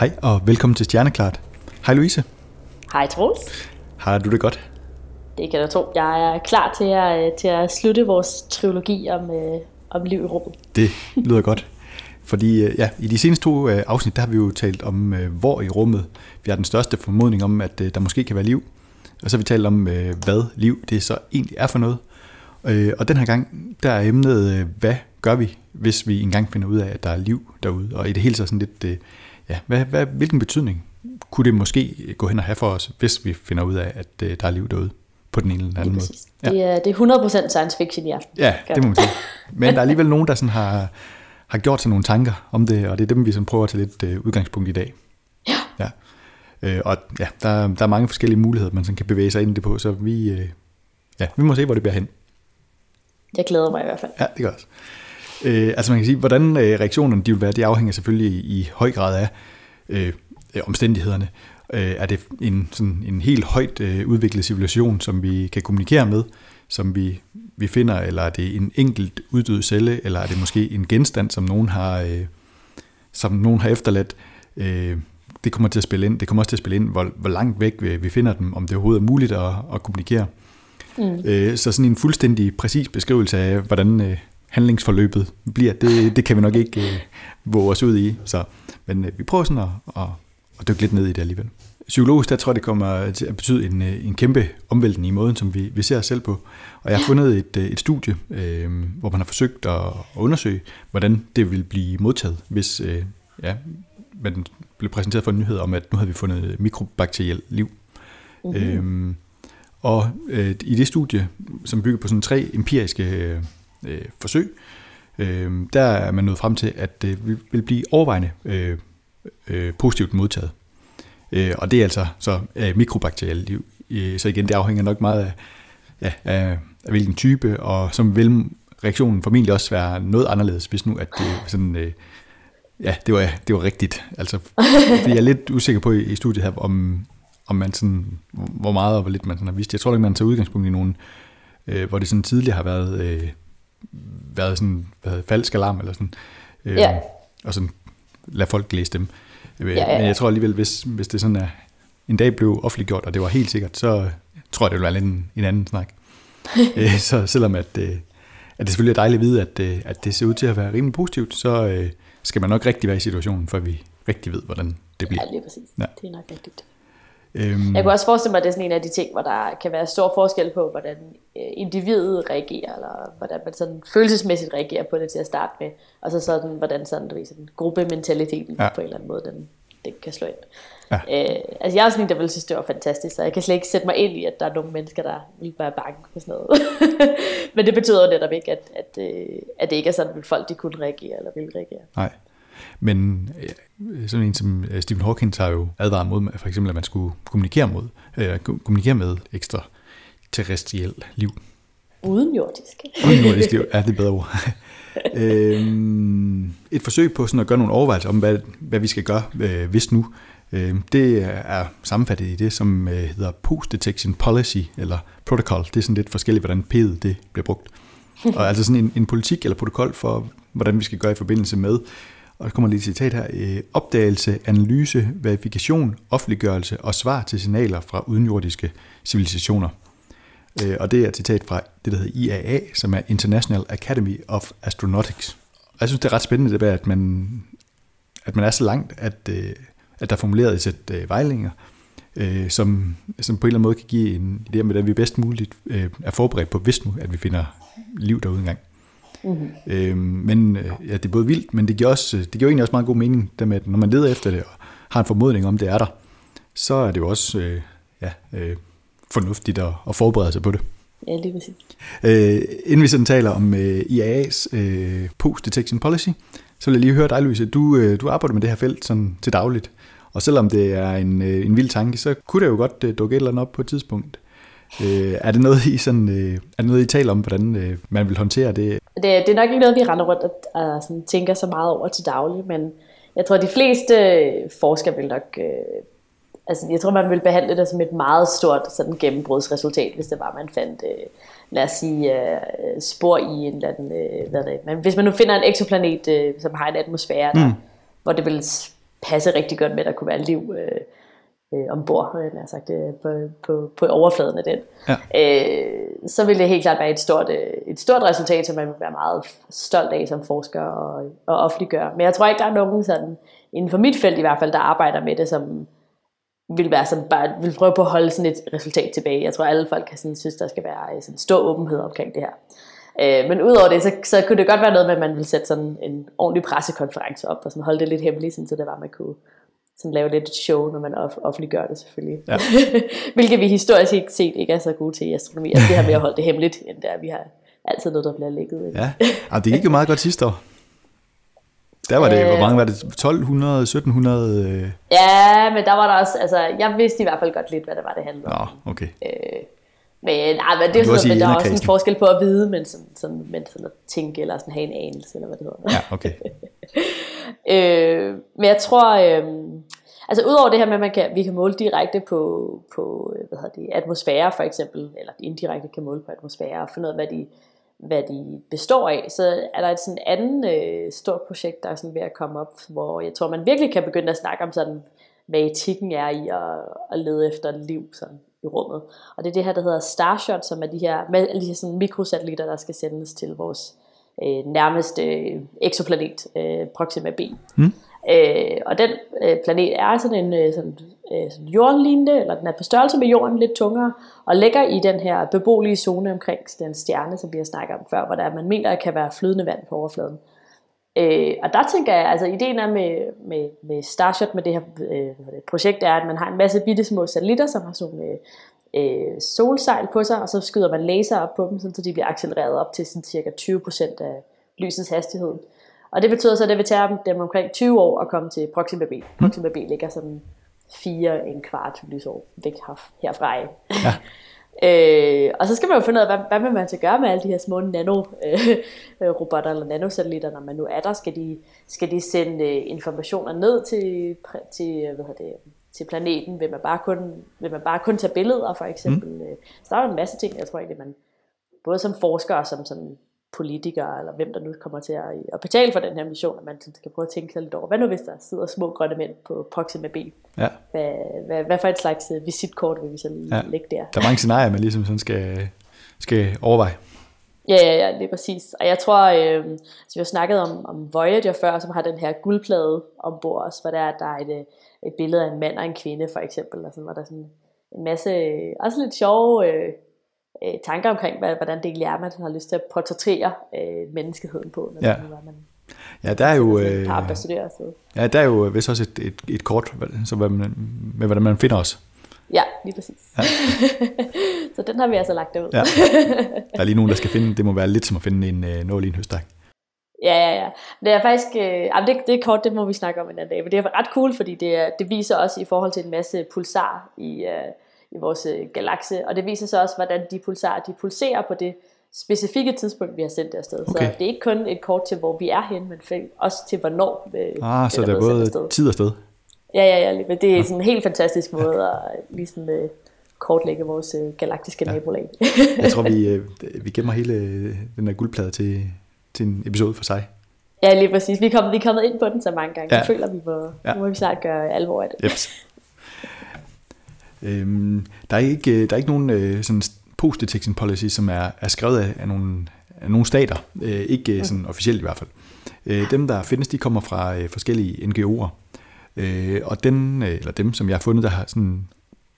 Hej og velkommen til Stjerneklart. Hej Louise. Hej Troels. Har du det godt? Det kan du tro. Jeg er klar til at, til at slutte vores trilogi om, øh, om liv i rummet. Det lyder godt. Fordi øh, ja, i de seneste to øh, afsnit, der har vi jo talt om, øh, hvor i rummet vi har den største formodning om, at der måske kan være liv. Og så har vi talt om, hvad liv det så egentlig er for noget. Og den her gang, der er emnet, hvad gør vi, hvis vi engang finder ud af, at der er liv derude? Og i det hele så sådan lidt, ja, hvad, hvad, hvilken betydning kunne det måske gå hen og have for os, hvis vi finder ud af, at der er liv derude? på den ene eller anden måde. Ja. Det, er, det er 100% science fiction i aften. Ja, det må man sige. Men der er alligevel nogen, der sådan har, har gjort sig nogle tanker om det, og det er dem, vi sådan prøver at tage lidt øh, udgangspunkt i dag. Ja. ja. Øh, og ja, der, der er mange forskellige muligheder, man sådan kan bevæge sig ind i det på, så vi, øh, ja, vi må se, hvor det bliver hen. Jeg glæder mig i hvert fald. Ja, det gør også. Øh, altså man kan sige, hvordan øh, reaktionerne de vil være, det afhænger selvfølgelig i, i høj grad af øh, omstændighederne. Øh, er det en, sådan en helt højt øh, udviklet civilisation, som vi kan kommunikere med, som vi, vi finder, eller er det en enkelt uddød celle, eller er det måske en genstand, som nogen har, øh, som nogen har efterladt. Øh, det kommer til at spille ind. Det kommer også til at spille ind, hvor, hvor langt væk vi, vi finder dem, om det overhovedet er muligt at, at kommunikere. Mm. Øh, så sådan en fuldstændig præcis beskrivelse af, hvordan øh, handlingsforløbet bliver, det, det kan vi nok ikke øh, våge os ud i. Så, men øh, vi prøver sådan at, at, at dykke lidt ned i det alligevel psykologisk, der tror jeg, det kommer til at betyde en, øh, en kæmpe omvæltning i måden, som vi, vi ser os selv på. Og jeg har fundet et, øh, et studie, øh, hvor man har forsøgt at, at undersøge, hvordan det vil blive modtaget, hvis øh, ja, man blev præsenteret for en nyhed om, at nu havde vi fundet mikrobakteriel liv. Mm-hmm. Øhm, og øh, i det studie, som bygger på sådan tre empiriske øh, Øh, forsøg, øh, der er man nået frem til, at det vil blive overvejende øh, øh, positivt modtaget. Øh, og det er altså så øh, mikrobakterielle liv. Øh, så igen, det afhænger nok meget af, ja, af, af hvilken type, og som vil reaktionen formentlig også være noget anderledes, hvis nu at det sådan, øh, ja, det var, det var rigtigt. Altså, fordi jeg er lidt usikker på i, i studiet her, om, om man sådan, hvor meget og hvor lidt man sådan har vist. Jeg tror ikke, man tager udgangspunkt i nogen, øh, hvor det sådan tidligere har været, øh, været sådan, været falsk alarm eller sådan. Øh, ja. Og sådan lad folk læse dem. Ja, ja, ja. Men jeg tror alligevel, hvis, hvis det sådan er, en dag blev offentliggjort, og det var helt sikkert, så tror jeg, det ville være en, en anden snak. Øh, så selvom at, øh, at det selvfølgelig er dejligt at vide, at, øh, at det ser ud til at være rimelig positivt, så skal man nok rigtig være i situationen, før vi rigtig ved, hvordan det bliver. Ja, lige præcis. Ja. Det er nok rigtigt. Øhm, jeg kunne også forestille mig, at det er sådan en af de ting, hvor der kan være stor forskel på, hvordan individet reagerer, eller hvordan man sådan følelsesmæssigt reagerer på det til at starte med, og så sådan, hvordan sådan, du ved, sådan gruppementaliteten ja. på en eller anden måde, den, den kan slå ind. Ja. Øh, altså jeg er sådan en, der vil synes, det var fantastisk, så jeg kan slet ikke sætte mig ind i, at der er nogle mennesker, der vil være bange for sådan noget. Men det betyder netop ikke, at, at, øh, at det ikke er sådan, at folk de kunne reagere eller vil reagere. Nej. Men sådan en som øh, Stephen Hawking har jo advaret mod, for eksempel, at man skulle kommunikere, mod, øh, kommunikere med ekstra terrestriel liv. Uden jordisk. Uden jordisk liv, ja, det er bedre ord. øhm, et forsøg på sådan at gøre nogle overvejelser om, hvad, hvad vi skal gøre, øh, hvis nu. Øh, det er sammenfattet i det, som øh, hedder Post Detection Policy, eller Protocol. Det er sådan lidt forskelligt, hvordan P'et det bliver brugt. Og altså sådan en, en politik eller protokol for, hvordan vi skal gøre i forbindelse med og der kommer lige et citat her, øh, opdagelse, analyse, verifikation, offentliggørelse og svar til signaler fra udenjordiske civilisationer. Øh, og det er et citat fra det, der hedder IAA, som er International Academy of Astronautics. Og jeg synes, det er ret spændende, det der, at man, at man er så langt, at, øh, at der er formuleret et sæt øh, vejlinger, øh, som, som på en eller anden måde kan give en idé om, hvordan vi bedst muligt øh, er forberedt på, hvis nu, at vi finder liv derude engang. Mm-hmm. Øh, men øh, ja, det er både vildt, men det giver, også, det giver egentlig også meget god mening, det med, at når man leder efter det, og har en formodning om, det er der, så er det jo også øh, ja, øh, fornuftigt at, at forberede sig på det. Ja, lige præcis. Øh, inden vi sådan taler om øh, IAA's øh, Post-Detection Policy, så vil jeg lige høre dig, Louise. Du, øh, du arbejder med det her felt sådan til dagligt, og selvom det er en, øh, en vild tanke, så kunne det jo godt øh, dukke et eller andet op på et tidspunkt. Øh, er, det noget, I sådan, øh, er det noget, I taler om, hvordan øh, man vil håndtere det? det? Det er nok ikke noget, vi render rundt og, og sådan, tænker så meget over til daglig, men jeg tror, at de fleste forskere vil nok... Øh, altså, jeg tror, man vil behandle det som et meget stort sådan, gennembrudsresultat, hvis det var, man fandt... Øh, lad os sige, øh, spor i en eller anden, øh, hvad det, men hvis man nu finder en eksoplanet, øh, som har en atmosfære, der, mm. hvor det vil passe rigtig godt med, at der kunne være liv øh, øh, ombord, øh, jeg sagt, øh, på, på, på overfladen af den. Ja. Øh, så ville det helt klart være et stort, øh, et stort resultat, som man vil være meget stolt af som forsker og, og offentliggøre. Men jeg tror ikke, der er nogen sådan, inden for mit felt i hvert fald, der arbejder med det, som vil være sådan, bare vil prøve på at holde sådan et resultat tilbage. Jeg tror, alle folk kan sådan, synes, der skal være øh, sådan stor åbenhed omkring det her. Øh, men udover det, så, så kunne det godt være noget med, at man ville sætte sådan en ordentlig pressekonference op, og sådan holde det lidt hemmeligt, sådan, så det var, man kunne sådan lave lidt et show, når man off- offentliggør det selvfølgelig. Ja. Hvilket vi historisk ikke set ikke er så gode til i astronomi. Altså det her med at holde det hemmeligt, end der vi har altid noget, der bliver lægget. Ja, og det gik jo meget godt sidste år. Der var det, hvor mange var det? 1200, 1700? Øh... Ja, men der var der også, altså jeg vidste i hvert fald godt lidt, hvad det var, det handlede om. Nå, okay. Øh, men, nej, men det er sådan, men der er også en forskel på at vide, men sådan, sådan, men sådan at tænke, eller sådan have en anelse, eller hvad det hedder. Ja, okay. øh, men jeg tror, øh, altså udover det her med, at man kan, vi kan måle direkte på, på øh, hvad hedder det, atmosfære for eksempel, eller indirekte kan måle på atmosfære, og finde ud af, hvad de, hvad de består af, så er der et sådan andet øh, stort projekt, der er sådan ved at komme op, hvor jeg tror, man virkelig kan begynde at snakke om sådan, hvad etikken er i at, at lede efter liv sådan, i rummet. Og det er det her, der hedder Starshot, som er de her, de her sådan mikrosatellitter, der skal sendes til vores øh, nærmeste øh, eksoplanet, øh, Proxima b. Mm. Øh, og den øh, planet er sådan en øh, sådan, øh, sådan jordlignende, eller den er på størrelse med jorden, lidt tungere, og ligger i den her beboelige zone omkring den stjerne, som vi har snakket om før, hvor der man mener, at kan være flydende vand på overfladen. Øh, og der tænker jeg, altså ideen er med, med, med Starshot, med det her øh, projekt, er, at man har en masse bitte små satellitter, som har sådan øh, øh, solsejl på sig, og så skyder man laser op på dem, så de bliver accelereret op til sådan cirka 20% af lysets hastighed. Og det betyder så, at det vil tage dem omkring 20 år at komme til Proxima b. Proxima b ligger sådan 4 en kvart lysår væk herfra. Ja. Øh, og så skal man jo finde ud af, hvad, hvad vil man så gøre med alle de her små nano-robotter øh, eller nanosatellitter, når man nu er der? Skal de, skal de sende øh, informationer ned til, til, hvad hedder det, til planeten? Vil man, bare kun, vil man bare kun tage billeder, for eksempel? Mm. Så der er jo en masse ting, jeg tror egentlig, man både som forsker og som sådan politikere, eller hvem der nu kommer til at, at betale for den her mission, at man skal prøve at tænke sig lidt over, hvad nu hvis der sidder små grønne mænd på Proxima B? Ja. Hvad, hvad, hvad for et slags øh, visitkort vil vi så lige ja. lægge der? Der er mange scenarier, man ligesom sådan skal, skal overveje. Ja, ja, ja, det er præcis. Og jeg tror, øh, altså vi har snakket om, om Voyager før, som har den her guldplade ombord også, hvor der er, der er et, øh, et billede af en mand og en kvinde for eksempel, og sådan, hvor der er sådan en masse, også lidt sjove øh, øh, tanker omkring, hvordan det egentlig er, man har lyst til at portrættere øh, menneskeheden på. Når ja. Det, man, Ja, der er jo, øh, der ja, der er jo vist også et, et, et kort så hvad man, med, hvordan man finder os. Ja, lige præcis. Ja. så den har vi altså lagt ud. ja. Der er lige nogen, der skal finde, det må være lidt som at finde en øh, nål i en høstak. Ja, ja, ja. Det er faktisk, øh, det, det er kort, det må vi snakke om en anden dag, men det er ret cool, fordi det, det viser også i forhold til en masse pulsar i, øh, i vores øh, galakse, og det viser så også, hvordan de pulsarer, de pulserer på det specifikke tidspunkt, vi har sendt det afsted. Okay. Så det er ikke kun et kort til, hvor vi er henne, men også til, hvornår øh, ah, så det er både afsted. tid og sted. Ja, ja, ja. Men det er sådan en helt fantastisk måde at lige sådan, øh, kortlægge vores øh, galaktiske ja. nabolag. Jeg tror, vi, øh, vi gemmer hele den der guldplade til, til en episode for sig. Ja, lige præcis. Vi er kommet, vi er kommet ind på den så mange gange. Ja. Jeg føler, vi må, ja. nu må vi snart gøre alvor af det. Yep. Øhm, der, er ikke, øh, der er ikke nogen øh, sådan post detection policy, som er, er skrevet af, af, nogle, af nogle stater. Øh, ikke okay. sådan officielt i hvert fald. Øh, dem, der findes, de kommer fra øh, forskellige NGO'er. Øh, og den, øh, eller dem, som jeg har fundet, der, har sådan,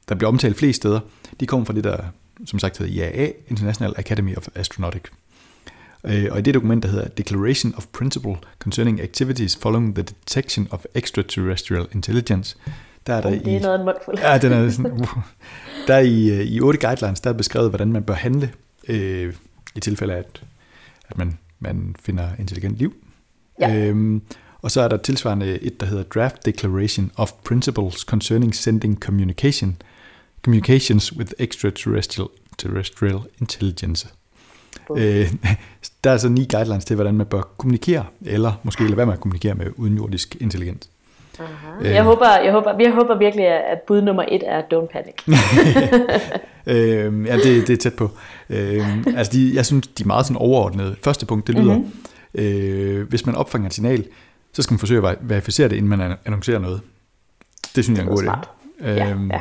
der bliver omtalt flest steder, de kommer fra det, der som sagt hedder IAA, International Academy of Astronautics. Øh, og i det dokument, der hedder Declaration of Principle Concerning Activities Following the Detection of Extraterrestrial Intelligence, der er der det er i, noget en mundfuld. Ja, den er sådan, uh, der er i, øh, i otte guidelines, der er beskrevet, hvordan man bør handle øh, i tilfælde af, at, at man, man finder intelligent liv. Ja. Øhm, og så er der tilsvarende et, der hedder Draft Declaration of Principles Concerning Sending Communication, Communications with Extraterrestrial terrestrial Intelligence. Øh, der er så ni guidelines til, hvordan man bør kommunikere, eller måske lade være med at kommunikere med udenjordisk intelligens. Uh-huh. Øh. Jeg, håber, jeg, håber, jeg håber virkelig, at bud nummer et er don't panic. øh, ja, det, det er tæt på. Øh, altså de, jeg synes, de er meget sådan overordnede. Første punkt, det lyder, mm-hmm. øh, hvis man opfanger et signal, så skal man forsøge at verificere det, inden man annoncerer noget. Det synes jeg er en god idé. Ja, øhm, ja.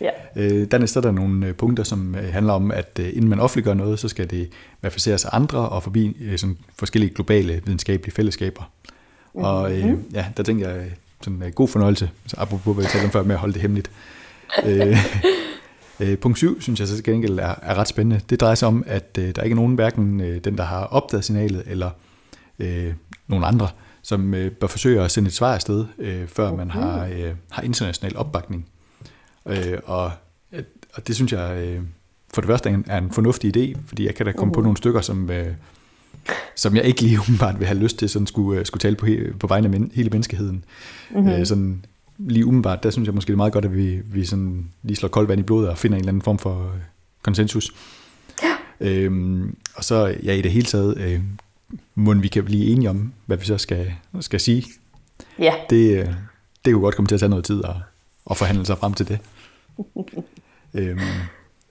Ja. Øh, dernæst er der nogle øh, punkter, som øh, handler om, at øh, inden man offentliggør noget, så skal det verificeres af andre og forbi sådan forskellige globale videnskabelige fællesskaber. Mm-hmm. Og øh, mhm. ja, der tænker jeg, sådan en god fornøjelse, så apropos hvad vi talte om før med at holde det hemmeligt. øh, øh, punkt 7 synes jeg så til gengæld er, er ret spændende. Det drejer sig om, at øh, der ikke er nogen, hverken øh, den, der har opdaget signalet, eller øh, nogen andre, som øh, bør forsøge at sende et svar afsted, øh, før okay. man har, øh, har international opbakning. Øh, og, og det synes jeg øh, for det første er en, er en fornuftig idé, fordi jeg kan da komme uh. på nogle stykker, som, øh, som jeg ikke lige umiddelbart vil have lyst til, sådan skulle, øh, skulle tale på, på vegne af men, hele menneskeheden. Mm-hmm. Øh, sådan, lige umiddelbart, der synes jeg måske det er meget godt, at vi, vi sådan lige slår koldt vand i blodet og finder en eller anden form for øh, konsensus. Ja. Øhm, og så ja, i det hele taget, øh, må vi kan blive enige om, hvad vi så skal, skal sige. Ja. Det, øh, det kunne godt komme til at tage noget tid at, at forhandle sig frem til det. øhm,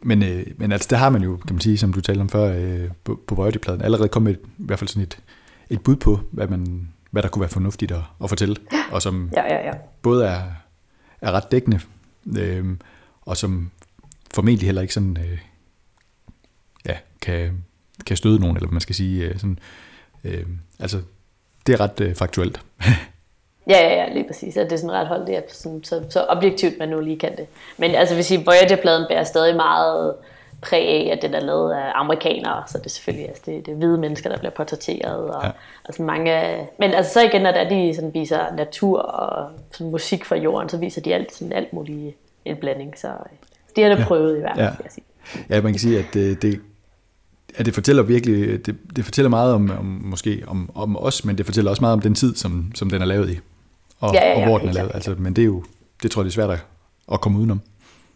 men, øh, men altså, det har man jo, kan man sige, som du talte om før, øh, på, på Voidy-pladen, allerede kommet et, i hvert fald sådan et, et bud på, hvad, man, hvad der kunne være fornuftigt at, at fortælle, og som ja, ja, ja. både er, er ret dækkende, øh, og som formentlig heller ikke sådan, øh, ja, kan, kan støde nogen, eller hvad man skal sige, øh, sådan, øh, altså, det er ret øh, faktuelt. Ja, ja, ja, lige præcis. At det er sådan ret holdt, det er sådan, så, så objektivt, man nu lige kan det. Men altså, hvis I Voyager-pladen bærer stadig meget præg af, at den er lavet af amerikanere, så det er selvfølgelig altså, det, det er hvide mennesker, der bliver portrætteret. Og, ja. og sådan mange, men altså så igen, når der de sådan viser natur og sådan musik fra jorden, så viser de alt, sådan alt muligt en blanding. Så de har det ja. prøvet i hvert fald, ja. jeg sige. Ja, man kan sige, at det, det, at det fortæller virkelig, det, det fortæller meget om, om måske om, om os, men det fortæller også meget om den tid, som, som den er lavet i og, ja, ja, ja, og hvor den er lavet. Altså, men det er jo, det tror jeg, det er svært at komme udenom.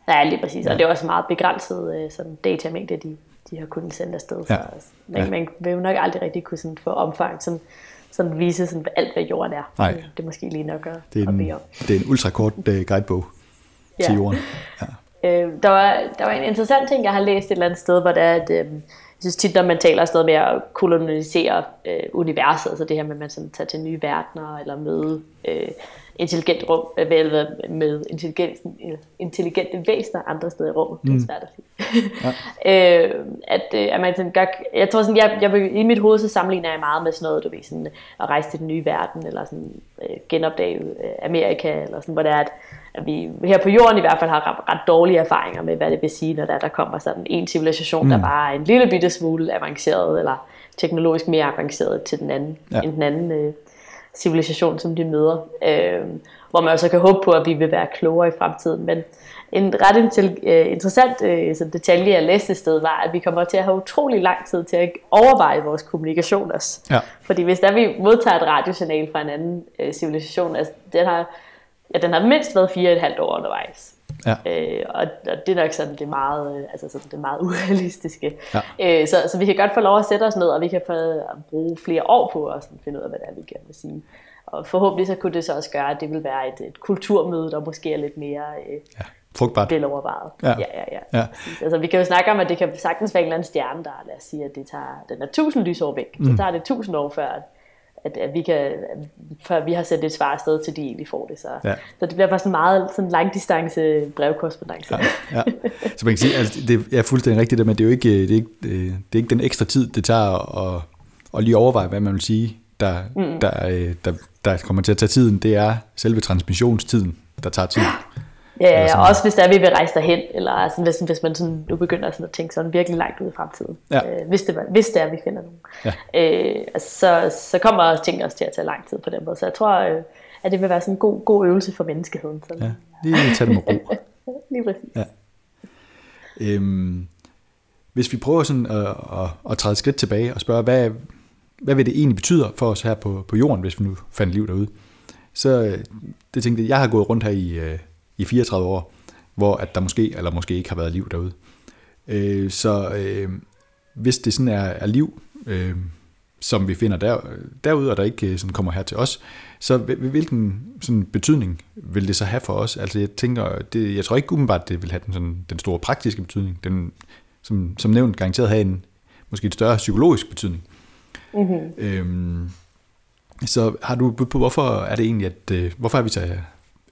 Ja, lige præcis. Og det er også meget begrænset øh, sådan datamængde, de, de har kunnet sende afsted. Ja. Så altså, man, ja. man vil jo nok aldrig rigtig kunne sådan få omfang, sådan, sådan vise sådan alt, hvad jorden er. Nej. Det, det er måske lige nok at, det er en, at om. Det er en ultrakort uh, guidebog ja. til jorden. Ja. Øh, der, var, der var en interessant ting, jeg har læst et eller andet sted, hvor det er, at øh, jeg synes tit, når man taler afsted med at kolonisere øh, universet, altså det her med, at man sådan tager til nye verdener, eller møde øh, intelligent rum, øh, eller med intelligente væsener andre steder i rummet. Det er mm. svært at sige. Ja. øh, at, øh, at man sådan gør, jeg tror sådan, jeg, jeg, i mit hoved så sammenligner jeg meget med sådan noget, du ved, sådan, at rejse til den nye verden, eller sådan, øh, genopdage øh, Amerika, eller sådan, hvor det er, at at vi her på jorden i hvert fald har ret dårlige erfaringer med, hvad det vil sige, når der, der kommer sådan en civilisation, mm. der bare er en lille bitte smule avanceret, eller teknologisk mere avanceret til den anden, ja. end den anden øh, civilisation, som de møder. Øh, hvor man også kan håbe på, at vi vil være klogere i fremtiden. Men en ret øh, interessant øh, sådan detalje, jeg læste et sted, var, at vi kommer til at have utrolig lang tid til at overveje vores kommunikation også. Ja. Fordi hvis der vi modtager et radiosignal fra en anden øh, civilisation, altså den har ja, den har mindst været fire et halvt år undervejs. Ja. Øh, og, og det er nok sådan det meget, øh, altså sådan det meget urealistiske. Ja. Øh, så, så vi kan godt få lov at sætte os ned, og vi kan få at bruge flere år på at sådan finde ud af, hvad det er, vi gerne vil sige. Og forhåbentlig så kunne det så også gøre, at det vil være et, et kulturmøde, der måske er lidt mere øh, ja. frugtbart. velovervejet. Ja. Ja, ja, ja. ja. Altså, vi kan jo snakke om, at det kan sagtens være en eller anden stjerne, der lad os sige, at det tager, den er 1000 lysår væk. Mm. Så tager det 1000 år før, at, at vi kan, før vi har sendt et svar afsted til de egentlig får det. Så, ja. så det bliver bare sådan meget sådan langdistance brevkorrespondence. Ja, ja. Så man kan sige, altså, det er fuldstændig rigtigt, men det er jo ikke, det er ikke, det er ikke den ekstra tid, det tager at, at lige overveje, hvad man vil sige, der, mm. der, der, der kommer til at tage tiden. Det er selve transmissionstiden, der tager tid. Ja, og også hvis der er, vi vil rejse derhen, eller sådan, hvis, hvis man sådan, nu begynder sådan at tænke sådan virkelig langt ud i fremtiden. Ja. Øh, hvis, det, hvis det er, vi finder nogen. Ja. Øh, så, så kommer tingene også til at tage lang tid på den måde. Så jeg tror, øh, at det vil være sådan en god, god øvelse for menneskeheden. Sådan. Ja, lige tage det med ro. lige præcis. Ja. Øhm, hvis vi prøver sådan at, at, at træde et skridt tilbage og spørge, hvad, hvad vil det egentlig betyde for os her på, på jorden, hvis vi nu fandt liv derude? Så øh, det tænkte jeg, jeg har gået rundt her i, øh, i 34 år, hvor at der måske eller måske ikke har været liv derude. Øh, så øh, hvis det sådan er, er liv, øh, som vi finder der, derude, og der ikke sådan kommer her til os, så hvilken sådan betydning vil det så have for os? Altså jeg tænker, det, jeg tror ikke umiddelbart, det vil have den, sådan, den store praktiske betydning. Den, som, som nævnt, garanteret have en måske et større psykologisk betydning. Mm-hmm. Øhm, Så har du på, hvorfor er det egentlig, at, øh, hvorfor er vi så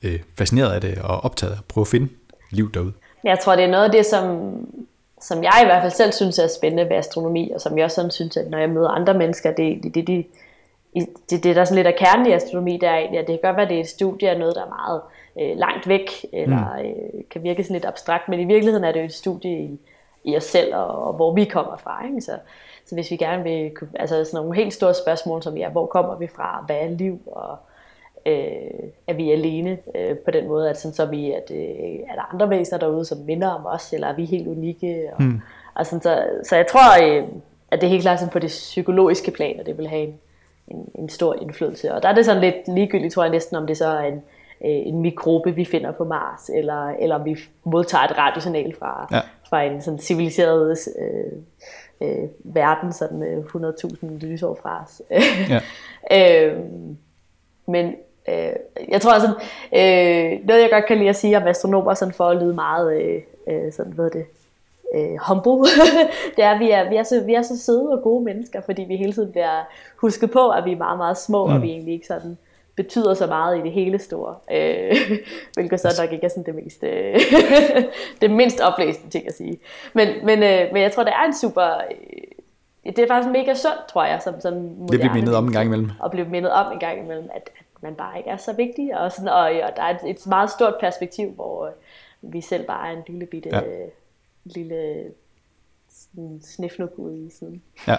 øh, fascineret af det og optaget af at prøve at finde liv derude? Jeg tror, det er noget af det, som, som jeg i hvert fald selv synes er spændende ved astronomi, og som jeg også sådan synes, at når jeg møder andre mennesker, det, det, det, det, det, det der er sådan lidt af kernen i astronomi, der er egentlig, at det kan godt være, at det er et studie af noget, der er meget øh, langt væk, eller mm. øh, kan virke sådan lidt abstrakt, men i virkeligheden er det jo et studie i, i os selv, og, og hvor vi kommer fra. Ikke? Så, så hvis vi gerne vil, altså sådan nogle helt store spørgsmål, som ja, hvor kommer vi fra, hvad er liv, og øh, er vi alene øh, på den måde, at, sådan, så er, vi, at, øh, er der andre væsener derude, som minder om os, eller er vi helt unikke? Og, mm. og sådan, så, så jeg tror, øh, at det er helt klart sådan på det psykologiske plan, at det vil have en, en, en stor indflydelse. Og der er det sådan lidt ligegyldigt, tror jeg næsten, om det så er en, øh, en mikrobe, vi finder på Mars, eller, eller om vi modtager et radiosignal fra, ja. fra en sådan civiliseret øh, øh, verden, sådan øh, 100.000 lysår fra os. ja. øh, men øh, jeg tror sådan, øh, noget jeg godt kan lide at sige om astronomer, sådan for at lyde meget, øh, øh, sådan hvad det, øh, humble, det er, at vi er, vi, er så, vi er så søde og gode mennesker, fordi vi hele tiden bliver husket på, at vi er meget, meget små, mm. og vi egentlig ikke sådan betyder så meget i det hele store. Øh, hvilket så nok ikke er sådan det mest øh, det mindst oplæsende ting at sige. Men, men, øh, men jeg tror, det er en super... Øh, det er faktisk mega sundt, tror jeg, som sådan Det bliver mindet om en gang imellem. Og blive mindet om en gang imellem, at, at man bare ikke er så vigtig. Og, sådan, og, og der er et, et meget stort perspektiv, hvor øh, vi selv bare er en lille bitte... Ja. Øh, lille snifnuk ude i siden. Ja.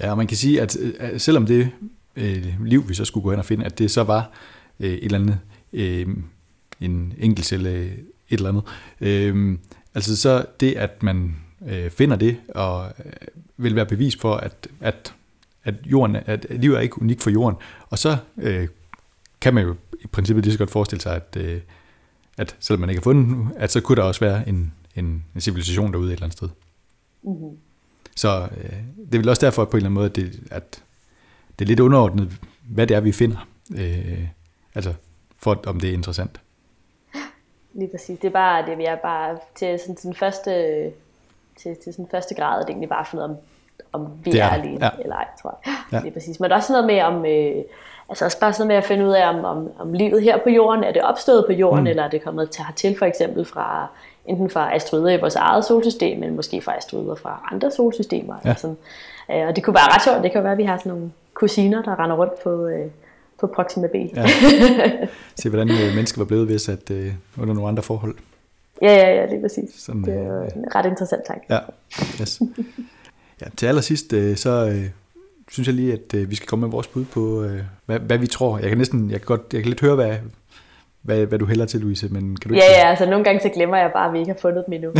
Ja, og man kan sige, at selvom det øh, liv, vi så skulle gå ind og finde, at det så var øh, et eller andet, øh, en enkeltcelle, et eller andet. Øh, altså så det, at man øh, finder det, og øh, vil være bevis for, at, at, at, jorden, at livet er ikke unikt for jorden, og så øh, kan man jo i princippet lige så godt forestille sig, at, øh, at selvom man ikke har fundet at så kunne der også være en, en, en civilisation derude et eller andet sted. Mm-hmm. Så øh, det er vel også derfor på en eller anden måde, at, det, at det er lidt underordnet, hvad det er, vi finder. Øh, altså, for om det er interessant. Lige præcis. Det er bare, det vi er bare til sådan, sådan første, til, til sådan første grad, det er egentlig bare ud af, om, om vi det er, er alene ja. eller ej, tror jeg. Ja. Lige præcis. Men der er også noget med om, øh, altså også bare sådan med at finde ud af, om, om, om livet her på jorden, er det opstået på jorden, mm. eller er det kommet til hertil for eksempel fra, enten fra asteroider i vores eget solsystem, men måske fra asteroider fra andre solsystemer. Ja. Sådan. Øh, og det kunne være ret sjovt, det kan være, at vi har sådan nogle kusiner, der render rundt på, øh, på Proxima B. Ja. Se, hvordan øh, mennesker var blevet, hvis at, øh, under nogle andre forhold. Ja, ja, ja, det er præcis. Sådan, det er øh, en ret interessant tanke. Ja, yes. Ja, til allersidst, øh, så øh, synes jeg lige, at øh, vi skal komme med vores bud på, hvad, hvad vi tror. Jeg kan næsten, jeg kan godt, jeg kan lidt høre, hvad, hvad, hvad du hælder til, Louise, men kan du ikke... Ja, ja, altså nogle gange så glemmer jeg bare, at vi ikke har fundet dem endnu.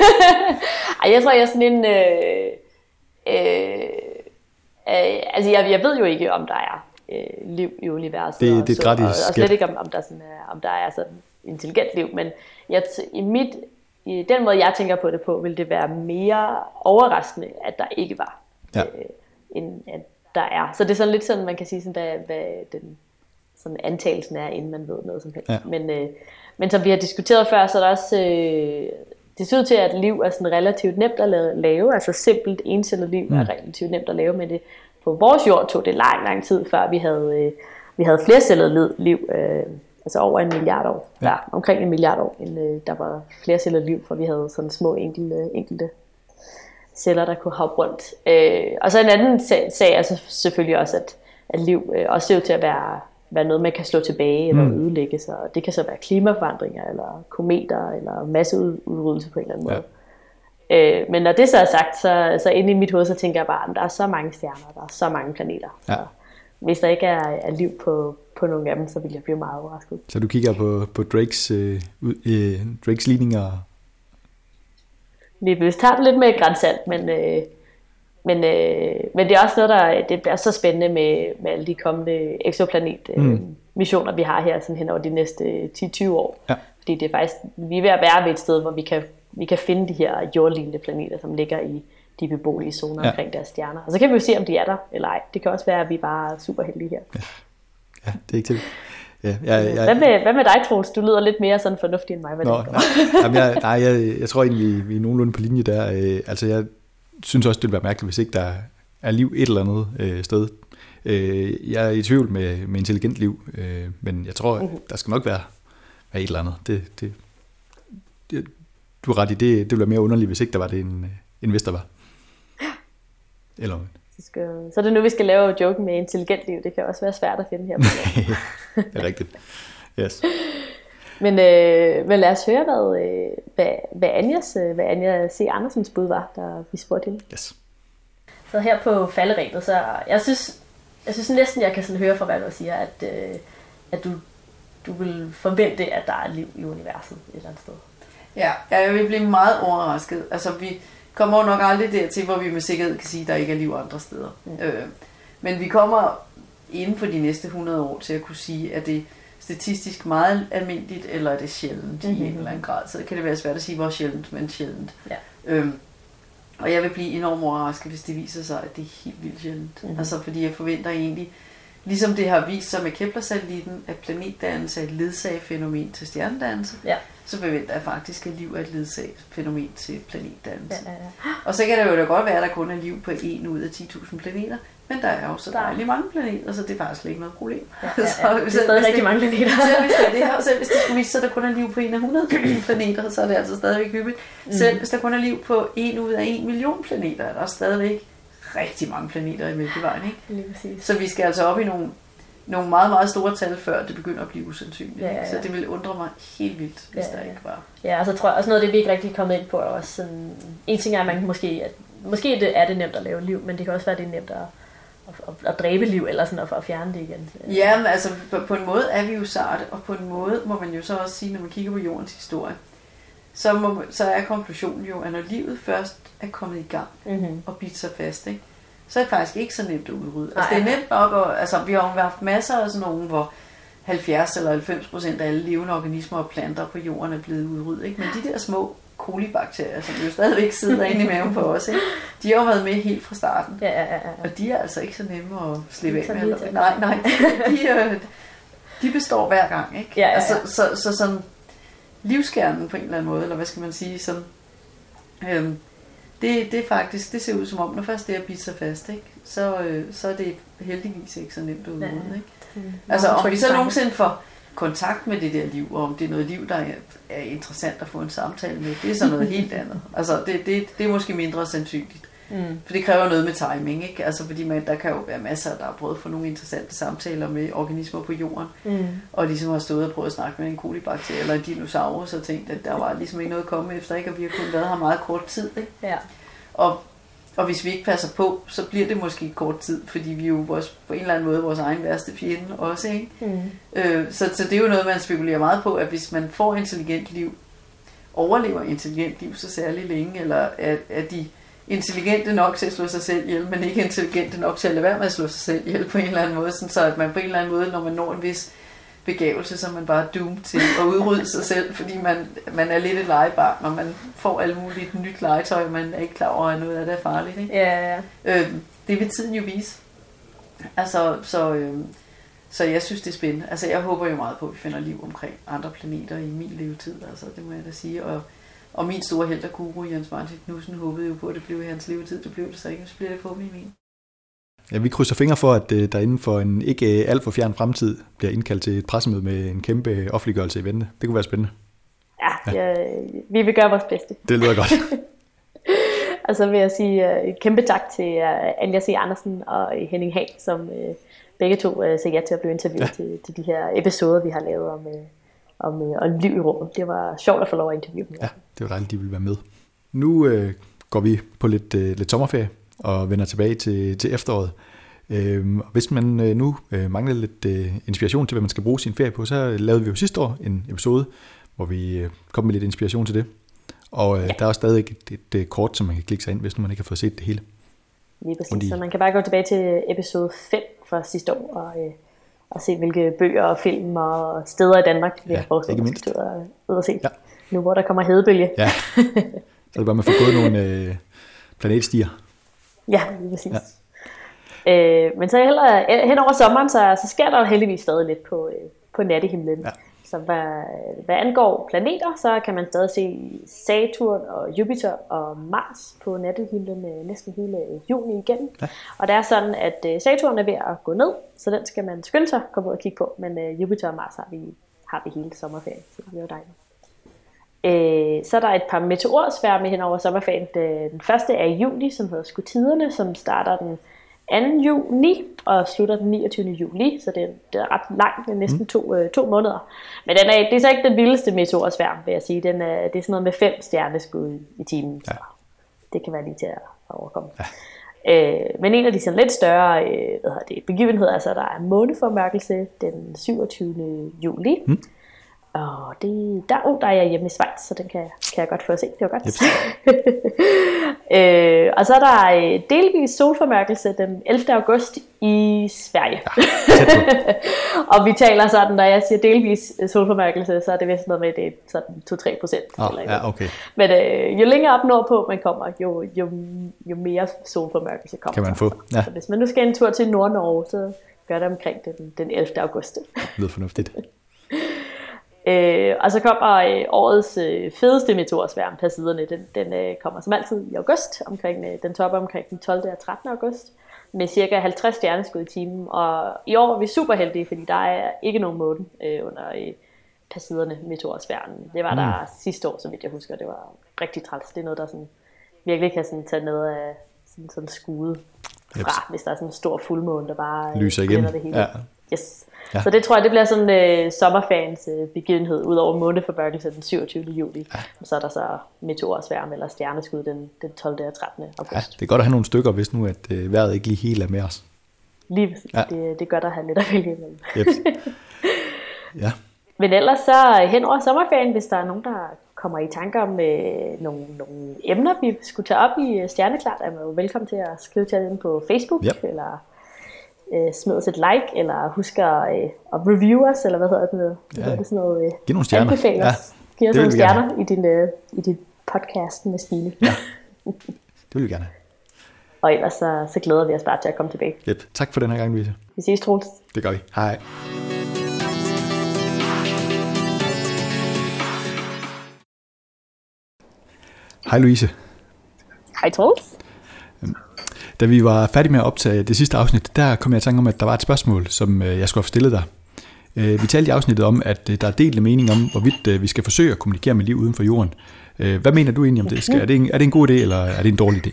Ej, jeg tror, jeg er sådan en... Øh, øh, Øh, altså jeg, jeg ved jo ikke, om der er øh, liv i universet. Det, det er et gratis og, og slet ikke, om, om, der sådan er, om der er sådan intelligent liv. Men jeg, i, mit, i den måde, jeg tænker på det på, vil det være mere overraskende, at der ikke var, ja. øh, end at der er. Så det er sådan lidt sådan, man kan sige, sådan, hvad, hvad den sådan antagelsen er, inden man ved noget som helst. Ja. Men, øh, men som vi har diskuteret før, så er der også... Øh, det ser ud til, at liv er sådan relativt nemt at lave, altså simpelt encellet liv mm. er relativt nemt at lave, men det, på vores jord tog det lang, lang tid, før vi havde, øh, vi havde flercellet liv, øh, altså over en milliard år, ja. der, omkring en milliard år, end øh, der var flercellet liv, for vi havde sådan små enkelte, enkelte celler, der kunne hoppe rundt. Øh, og så en anden sag, sag er så selvfølgelig også, at, at liv øh, også ser ud til at være være noget, man kan slå tilbage eller mm. ødelægge. Så det kan så være klimaforandringer, eller kometer, eller masseudryddelse på en eller anden måde. Ja. Øh, men når det så er sagt, så, så inde i mit hoved, så tænker jeg bare, at der er så mange stjerner, der er så mange planeter. Ja. Hvis der ikke er, er liv på, på nogle af dem, så vil jeg blive meget overrasket. Så du kigger på, på Drakes, øh, øh, Drakes ligninger? Vi tager det lidt med grænsalt, men... Øh, men, øh, men det er også noget, der det er så spændende med, med alle de kommende exoplanet øh, mm. missioner, vi har her sådan hen over de næste 10-20 år. Ja. Fordi det er faktisk, vi er ved at være ved et sted, hvor vi kan, vi kan finde de her jordlignende planeter, som ligger i de beboelige zoner ja. omkring deres stjerner. Og så kan vi jo se, om de er der eller ej. Det kan også være, at vi bare er super heldige her. Ja, ja det er ikke til. Ja, jeg, jeg, hvad, med, hvad med dig, Troels? Du lyder lidt mere sådan fornuftig end mig. Hvad Nå, nej, jamen, jeg, nej jeg, jeg tror egentlig, vi, vi er nogenlunde på linje der. Øh, altså, jeg synes også, det ville være mærkeligt, hvis ikke der er liv et eller andet øh, sted. Øh, jeg er i tvivl med, med intelligent liv, øh, men jeg tror, mm-hmm. der skal nok være, være et eller andet. Det, det, det, du er ret i, det, det ville være mere underligt, hvis ikke der var det, en, en hvis der var. Eller så, er det nu, vi skal lave joken med intelligent liv. Det kan også være svært at finde her. det er rigtigt. Yes. Men, øh, men lad os høre, hvad, øh, hvad, hvad, Anjas, øh, hvad Anja C. Andersens bud var, der vi spurgte hende. Yes. Så her på falderæbet, så jeg synes, jeg synes næsten, jeg kan sådan høre fra, hvad du siger, at, øh, at du, du vil forvente, at der er liv i universet et eller andet sted. Ja, jeg vil blive meget overrasket. Altså, vi kommer nok aldrig dertil, hvor vi med sikkerhed kan sige, at der ikke er liv andre steder. Mm. Øh, men vi kommer inden for de næste 100 år til at kunne sige, at det statistisk meget almindeligt, eller er det sjældent mm-hmm. i en eller anden grad. Så kan det være svært at sige, hvor sjældent, men sjældent. Ja. Øhm, og jeg vil blive enormt overrasket, hvis det viser sig, at det er helt vildt sjældent. Mm-hmm. Altså fordi jeg forventer egentlig, ligesom det har vist sig med Kepler-satellitten, at planetdannelse er et ledsagefænomen til stjernedannelse, ja. Så forventer jeg faktisk, at liv er et ledsagefænomen til planetdannelse. Ja, ja, ja. Og så kan det jo da godt være, at der kun er liv på en ud af 10.000 planeter, men der er jo så dejligt mange planeter, så det er faktisk ikke noget problem. Ja, ja, ja. så, det er stadig rigtig det, mange planeter. selv hvis, det det her, selv hvis det skulle vise sig, at der kun er liv på en af 100 planeter, så er det altså stadigvæk hyppigt. Mm. Selv hvis der kun er liv på en ud af en million planeter, er der stadigvæk rigtig mange planeter i Mælkevejen. Ikke? Så vi skal altså op i nogle, nogle meget, meget store tal, før det begynder at blive usandsynligt. Ja, ja. Så det vil undre mig helt vildt, hvis ja, ja. der ikke var. Ja, og så tror jeg også noget af det, vi ikke rigtig er kommet ind på, er også sådan, en ting er, at man måske, at, måske det er det nemt at lave liv, men det kan også være, at det er nemt at at, at dræbe liv, eller sådan at, at fjerne det igen. Ja, men altså på, på en måde er vi jo sarte, og på en måde må man jo så også sige, når man kigger på jordens historie, så, må, så er konklusionen jo, at når livet først er kommet i gang mm-hmm. og bidt sig fast, ikke, så er det faktisk ikke så nemt at udrydde. Altså, det er nemt nok, og, altså, vi har jo haft masser af sådan nogle, hvor 70 eller 90 procent af alle levende organismer og planter på jorden er blevet udryddet. Ikke? Men de der små kolibakterier, som jo stadigvæk sidder inde i maven på os, ikke? de har jo været med helt fra starten. Ja, ja, ja. Og de er altså ikke så nemme at slippe af med. Nej, nej, de, øh, de består hver gang. Ikke? Ja, ja, ja. Altså, så, så, så sådan livskernen på en eller anden måde, eller hvad skal man sige, sådan, øhm, det, det er faktisk, det ser ud som om, når først det er bidt sig fast, ikke? Så, øh, så er det heldigvis ikke så nemt at. Ja, ikke? Altså om vi så nogensinde får kontakt med det der liv, og om det er noget liv, der er, er interessant at få en samtale med, det er så noget helt andet. Altså det, det, det er måske mindre sandsynligt. Mm. For det kræver noget med timing, ikke? Altså fordi man, der kan jo være masser, der har prøvet at få nogle interessante samtaler med organismer på jorden, mm. og ligesom har stået og prøvet at snakke med en kolibakterie eller en dinosaurus, og tænkt, at der var ligesom ikke noget at komme efter, ikke? Og vi har kun været her meget kort tid, ikke? Ja. Og og hvis vi ikke passer på, så bliver det måske kort tid, fordi vi er jo vores, på en eller anden måde vores egen værste fjende også. Ikke? Mm. Øh, så, så det er jo noget, man spekulerer meget på, at hvis man får intelligent liv, overlever intelligent liv så særlig længe, eller er, er de intelligente nok til at slå sig selv ihjel, men ikke intelligente nok til at lade være med at slå sig selv ihjel på en eller anden måde, sådan så at man på en eller anden måde, når man når en vis begævelse, så man bare doomed til at udrydde sig selv, fordi man, man er lidt et legebarn, og man får alt muligt nyt legetøj, man er ikke klar over, at noget af det er farligt. Ikke? Ja, ja. Øh, det vil tiden jo vise. Altså, så, øh, så jeg synes, det er spændende. Altså, jeg håber jo meget på, at vi finder liv omkring andre planeter i min levetid, altså, det må jeg da sige. Og, og min store held og guru, Jens Martin Knudsen, håbede jo på, at det blev i hans levetid. Det blev det så ikke, så bliver det forhåbentlig i min. Ja, vi krydser fingre for, at øh, der inden for en ikke alt for fjern fremtid bliver indkaldt til et pressemøde med en kæmpe offentliggørelse i vente. Det kunne være spændende. Ja, ja. ja vi vil gøre vores bedste. Det lyder godt. og så vil jeg sige uh, kæmpe tak til Anja C. Andersen og Henning Hag, som begge to sagde ja til at blive interviewet ja. til, til de her episoder, vi har lavet om, om, uh, om liv i rummet. Det var sjovt at få lov at interviewe dem. Ja, det var dejligt, de ville være med. Nu uh, går vi på lidt, uh, lidt sommerferie og vender tilbage til, til efteråret. Øh, hvis man øh, nu øh, mangler lidt øh, inspiration til, hvad man skal bruge sin ferie på, så lavede vi jo sidste år en episode, hvor vi øh, kom med lidt inspiration til det. Og øh, ja. der er også stadig et, et, et kort, som man kan klikke sig ind, hvis nu man ikke har fået set det hele. Lige præcis, Fordi... så man kan bare gå tilbage til episode 5 fra sidste år, og, øh, og se hvilke bøger og film og steder i Danmark, vi ja, har ikke mindst. ud at se. Ja. Nu hvor der kommer hedebølge. Ja, så er det bare med at få gået nogle øh, planetstier. Ja, lige præcis. Ja. Øh, men så heller, hen over sommeren, så, så sker der heldigvis stadig lidt på, øh, på nattehimlen. Ja. Så hvad, hvad angår planeter, så kan man stadig se Saturn og Jupiter og Mars på nattehimlen næsten hele juni igen. Ja. Og det er sådan, at øh, Saturn er ved at gå ned, så den skal man skynde sig komme ud og kigge på. Men øh, Jupiter og Mars har vi, har vi hele sommerferien, så det er jo dejligt. Øh, så er der et par meteorsværme hen over sommerferien. Den første er i juli, som hedder Skutiderne, som starter den 2. juni og slutter den 29. juli, så det er, det er ret langt, det er næsten mm. to, øh, to måneder. Men den er, det er så ikke den vildeste meteorsværm, vil jeg sige. Den er, det er sådan noget med fem stjerneskud i timen. Ja. Det kan være lige til at overkomme. Ja. Øh, men en af de sådan lidt større øh, hvad det, begivenheder, altså der er måneformørkelse den 27. juli. Mm. Og det, der, oh, der er jeg hjemme i Schweiz, så den kan, kan jeg godt få at se. Det var godt. Yep. øh, og så er der øh, delvis solformærkelse den 11. august i Sverige. Ja, og vi taler sådan, når jeg siger delvis øh, solformærkelse, så er det vist noget med, det er sådan 2-3 procent. Oh, ja, okay. Men øh, jo længere op nordpå man kommer, jo, jo, jo mere solformærkelse kommer. Kan man få. Ja. Så hvis man nu skal en tur til Nord-Norge, så gør det omkring den, den 11. august. Det lyder fornuftigt. Øh, og så kommer øh, årets øh, fedeste meteorsværm på siderne. Den, den øh, kommer som altid i august, omkring, øh, den topper omkring den 12. og 13. august, med cirka 50 stjerneskud i timen. Og i år er vi super heldige, fordi der er ikke nogen måne øh, under øh, passiderne meteorsværmen. Det var der mm. sidste år, så vidt jeg husker. Det var rigtig træls. Det er noget, der sådan, virkelig kan sådan, tage ned af sådan, sådan skude fra, hvis der er sådan en stor fuldmåne, der bare øh, lyser igennem. det hele. Ja. Yes. Ja. Så det tror jeg, det bliver sådan en øh, sommerfans øh, begivenhed, ud over måneforbørkelse den 27. juli. Ja. Så er der så meteorsværm eller stjerneskud den, den 12. og 13. august. Ja, det er godt at have nogle stykker, hvis nu at øh, vejret ikke lige helt er med os. Lige ja. det, det gør der have lidt at vælge imellem. Yep. ja. Men ellers så hen over sommerferien, hvis der er nogen, der kommer i tanker om øh, nogle, nogle emner, vi skulle tage op i Stjerneklart, er man jo velkommen til at skrive til dem på Facebook, yep. eller øh, smid os et like, eller husk at, øh, at review os, eller hvad hedder det? Ja. Det sådan noget, øh, Giv nogle stjerner. Anbefale ja. Giv os nogle stjerner i din, øh, i din podcast med Stine. Ja, det vil vi gerne Og ellers så, så glæder vi os bare til at komme tilbage. Yep. Tak for den her gang, Louise. Vi ses, Troels. Det gør vi. Hej. Hej Louise. Hej Troels. Da vi var færdige med at optage det sidste afsnit, der kom jeg i tanke om, at der var et spørgsmål, som øh, jeg skulle have stillet dig. Øh, vi talte i afsnittet om, at øh, der er delt mening om, hvorvidt vi skal forsøge at kommunikere med liv uden for jorden. Hvad mener du egentlig om det? Er det en, er det en god idé, eller er det en dårlig idé?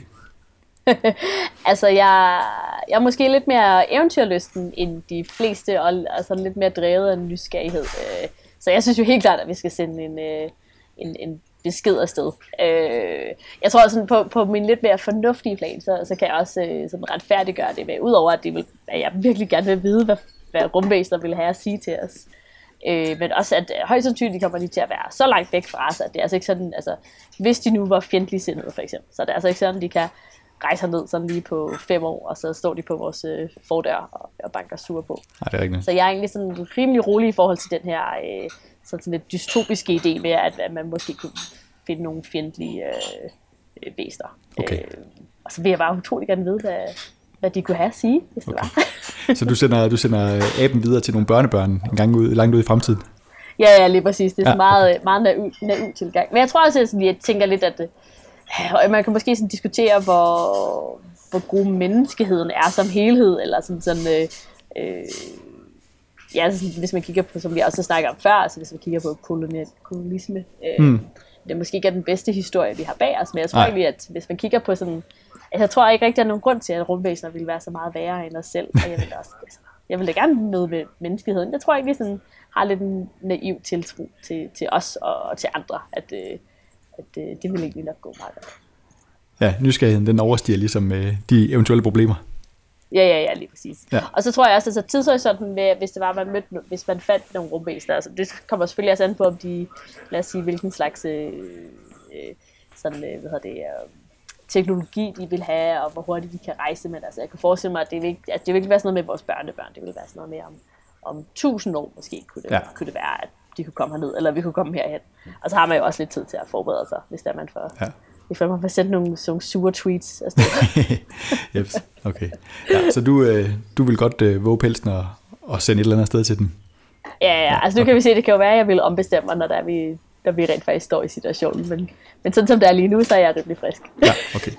altså, jeg, jeg er måske lidt mere eventyrlysten end de fleste, og altså lidt mere drevet af nysgerrighed. Så jeg synes jo helt klart, at vi skal sende en, en, en besked afsted. Øh, jeg tror sådan på, på min lidt mere fornuftige plan, så, så kan jeg også øh, sådan retfærdiggøre det med, udover at, det vil, at jeg virkelig gerne vil vide, hvad, hvad rumvæsener vil have at sige til os. Øh, men også, at højst sandsynligt kommer de til at være så langt væk fra os, at det er altså ikke sådan, altså, hvis de nu var fjendtlige sindede for eksempel, så er det altså ikke sådan, de kan rejse ned sådan lige på fem år, og så står de på vores øh, fordør og, og banker sur på. Nej, det er rigtigt. Så jeg er egentlig sådan rimelig rolig i forhold til den her øh, sådan, sådan lidt dystopiske idé med, at, at man måske kunne finde nogle fjendtlige øh, væster. Okay. Øh, og så vil jeg bare utrolig gerne vide, hvad, hvad de kunne have at sige, hvis okay. det var. så du sender, du sender øh, aben videre til nogle børnebørn en gang ud, langt ud i fremtiden? Ja, ja, lige præcis. Det er ja, okay. meget, meget naiv, naiv tilgang. Men jeg tror også, at jeg tænker lidt, at øh, man kan måske sådan diskutere, hvor, hvor god menneskeheden er som helhed, eller sådan, sådan øh, øh, ja, altså, hvis man kigger på, som vi også snakker om før, altså hvis man kigger på kolonisme, øh, mm. det er måske ikke er den bedste historie, vi har bag os, men jeg tror egentlig, at hvis man kigger på sådan, altså, jeg tror ikke rigtig, der er nogen grund til, at rumvæsener ville være så meget værre end os selv, og jeg vil også, altså, jeg vil da gerne møde med menneskeheden. Jeg tror ikke, vi sådan har lidt en naiv tiltro til, til os og, og til andre, at, øh, at øh, det vil egentlig nok gå meget godt. Ja, nysgerrigheden den overstiger ligesom øh, de eventuelle problemer. Ja, ja, ja, lige præcis. Ja. Og så tror jeg også, at altså, tidshorisonten med, hvis det var, man mødte, hvis man fandt nogle rumvæsener, altså det kommer selvfølgelig også an på, om de, lad os sige, hvilken slags øh, øh, sådan, øh, hvad hedder det, øh, teknologi de vil have, og hvor hurtigt de kan rejse, men altså jeg kan forestille mig, at det vil, at det vil ikke være sådan noget med vores børnebørn, det vil være sådan noget mere om, om tusind år måske, kunne det, ja. kunne det være, at de kunne komme herned, eller vi kunne komme herhen. Og så har man jo også lidt tid til at forberede sig, hvis der man får, ja i fald man får sendt nogle, nogle sure tweets afsted. yep, okay. Ja, så du, øh, du vil godt øh, våge pelsen og, og sende et eller andet sted til dem? Ja, ja, altså nu kan vi se, det kan jo være, at jeg vil ombestemme mig, når, der vi, når vi rent faktisk står i situationen, men, men sådan som det er lige nu, så er jeg rimelig frisk. Ja, okay.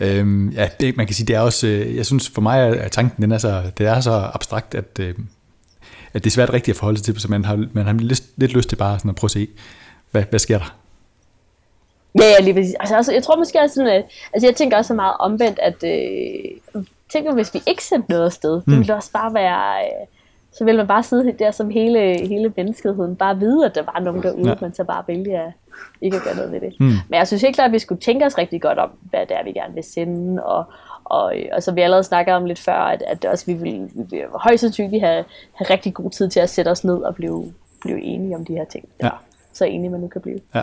Øhm, ja, det, man kan sige, det er også, øh, jeg synes for mig, at tanken den er så, det er så abstrakt, at, øh, at det er svært rigtigt at forholde sig til, så man har, man har lidt, lidt lyst til bare sådan at prøve at se, hvad, hvad sker der? Ja, ja, lige præcis. Altså, altså, jeg tror måske også sådan, at, altså jeg tænker også så meget omvendt, at øh, tænker, hvis vi ikke sendte noget afsted, mm. det ville også bare være, øh, så ville man bare sidde der som hele, hele menneskeheden, bare vide, at der var nogen derude, ja. men så bare vælge at ikke at gøre noget ved det. Mm. Men jeg synes helt klart, at vi skulle tænke os rigtig godt om, hvad det er, vi gerne vil sende, og, og, og som vi allerede snakkede om lidt før, at, at også vi vil, vi vil højst sandsynligt have, have rigtig god tid til at sætte os ned og blive, blive enige om de her ting. Ja så enig man nu kan blive. Ja,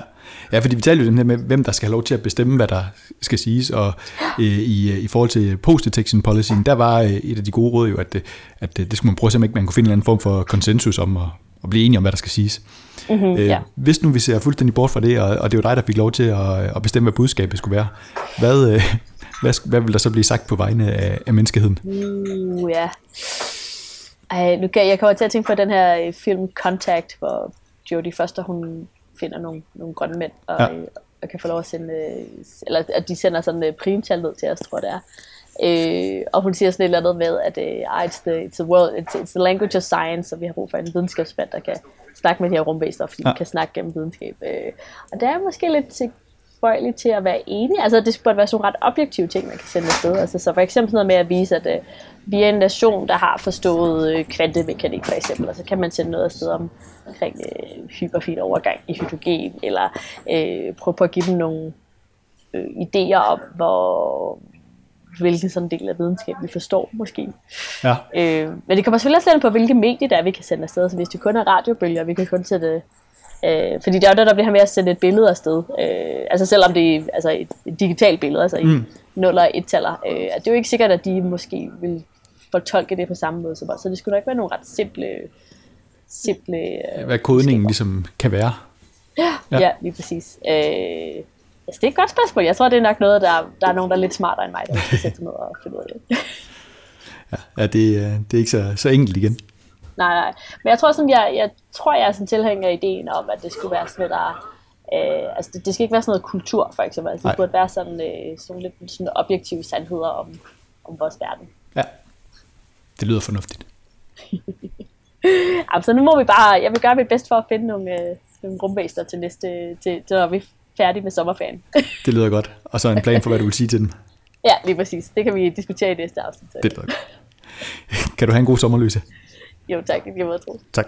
ja fordi vi taler jo den her med, hvem der skal have lov til at bestemme, hvad der skal siges, og øh, i, i forhold til post-detection policy, der var øh, et af de gode råd jo, at, at det skulle man prøve at se, om ikke man kunne finde en anden form for konsensus om at, at blive enige om, hvad der skal siges. Mm-hmm, øh, ja. Hvis nu vi ser fuldstændig bort fra det, og, og det var dig, der fik lov til at, at bestemme, hvad budskabet skulle være, hvad, øh, hvad, hvad vil der så blive sagt på vegne af, af menneskeheden? Uh, ja. Ej, nu kan, jeg kommer til at tænke på den her øh, film Contact, hvor Jodie Foster, hun finder nogle, nogle grønne mænd, og, ja. og kan få lov at sende, eller at de sender sådan et primtal ned til os, tror jeg det er. Øh, og hun siger sådan et eller andet med, at uh, it's, the, it's, the world, it's, it's the language of science, og vi har brug for en videnskabsmand, der kan snakke med de her rumvæsener, fordi ja. de kan snakke gennem videnskab. Øh, og det er måske lidt tilbøjelig til at være enig. Altså det burde være sådan ret objektive ting, man kan sende afsted. Altså, så for eksempel noget med at vise, at uh, vi er en nation, der har forstået uh, kvantemekanik for eksempel, og så kan man sende noget afsted om, omkring uh, hyperfin overgang i hydrogen, eller uh, prøve på at give dem nogle uh, idéer om, hvor, hvilken sådan del af videnskab vi forstår, måske. Ja. Øh, men det kommer selvfølgelig også lidt på, hvilke medier der er, vi kan sende afsted. Så hvis det kun er radiobølger, vi kan kun sætte Øh, fordi det er jo netop det her med at sende et billede afsted. Øh, altså selvom det er altså et, et digitalt billede, altså mm. i 0 og 1 taller. Øh, det er jo ikke sikkert, at de måske vil fortolke det på samme måde som os. Så det skulle nok være nogle ret simple... simple øh, Hvad kodningen ligesom kan være. Ja, ja. ja lige præcis. Øh, altså, det er et godt spørgsmål. Jeg tror, det er nok noget, der, der er nogen, der er lidt smartere end mig, der skal sætte ned og finde ud af det. ja, ja det, det er ikke så, så enkelt igen. Nej, nej. Men jeg tror sådan, jeg, jeg tror, jeg er sådan tilhænger af ideen om, at det skulle være sådan noget, der... Øh, altså, det, det, skal ikke være sådan noget kultur, for eksempel. Altså, det burde være sådan, øh, sådan lidt sådan objektive sandheder om, om vores verden. Ja, det lyder fornuftigt. altså, så nu må vi bare... Jeg vil gøre mit bedste for at finde nogle, øh, nogle rumvæster til næste... Til, til, når vi er færdige med sommerferien. det lyder godt. Og så en plan for, hvad du vil sige til dem. Ja, lige præcis. Det kan vi diskutere i næste afsnit. Det lyder godt. Kan du have en god sommerløse? Jo, tak. Det giver mig tro. Tak.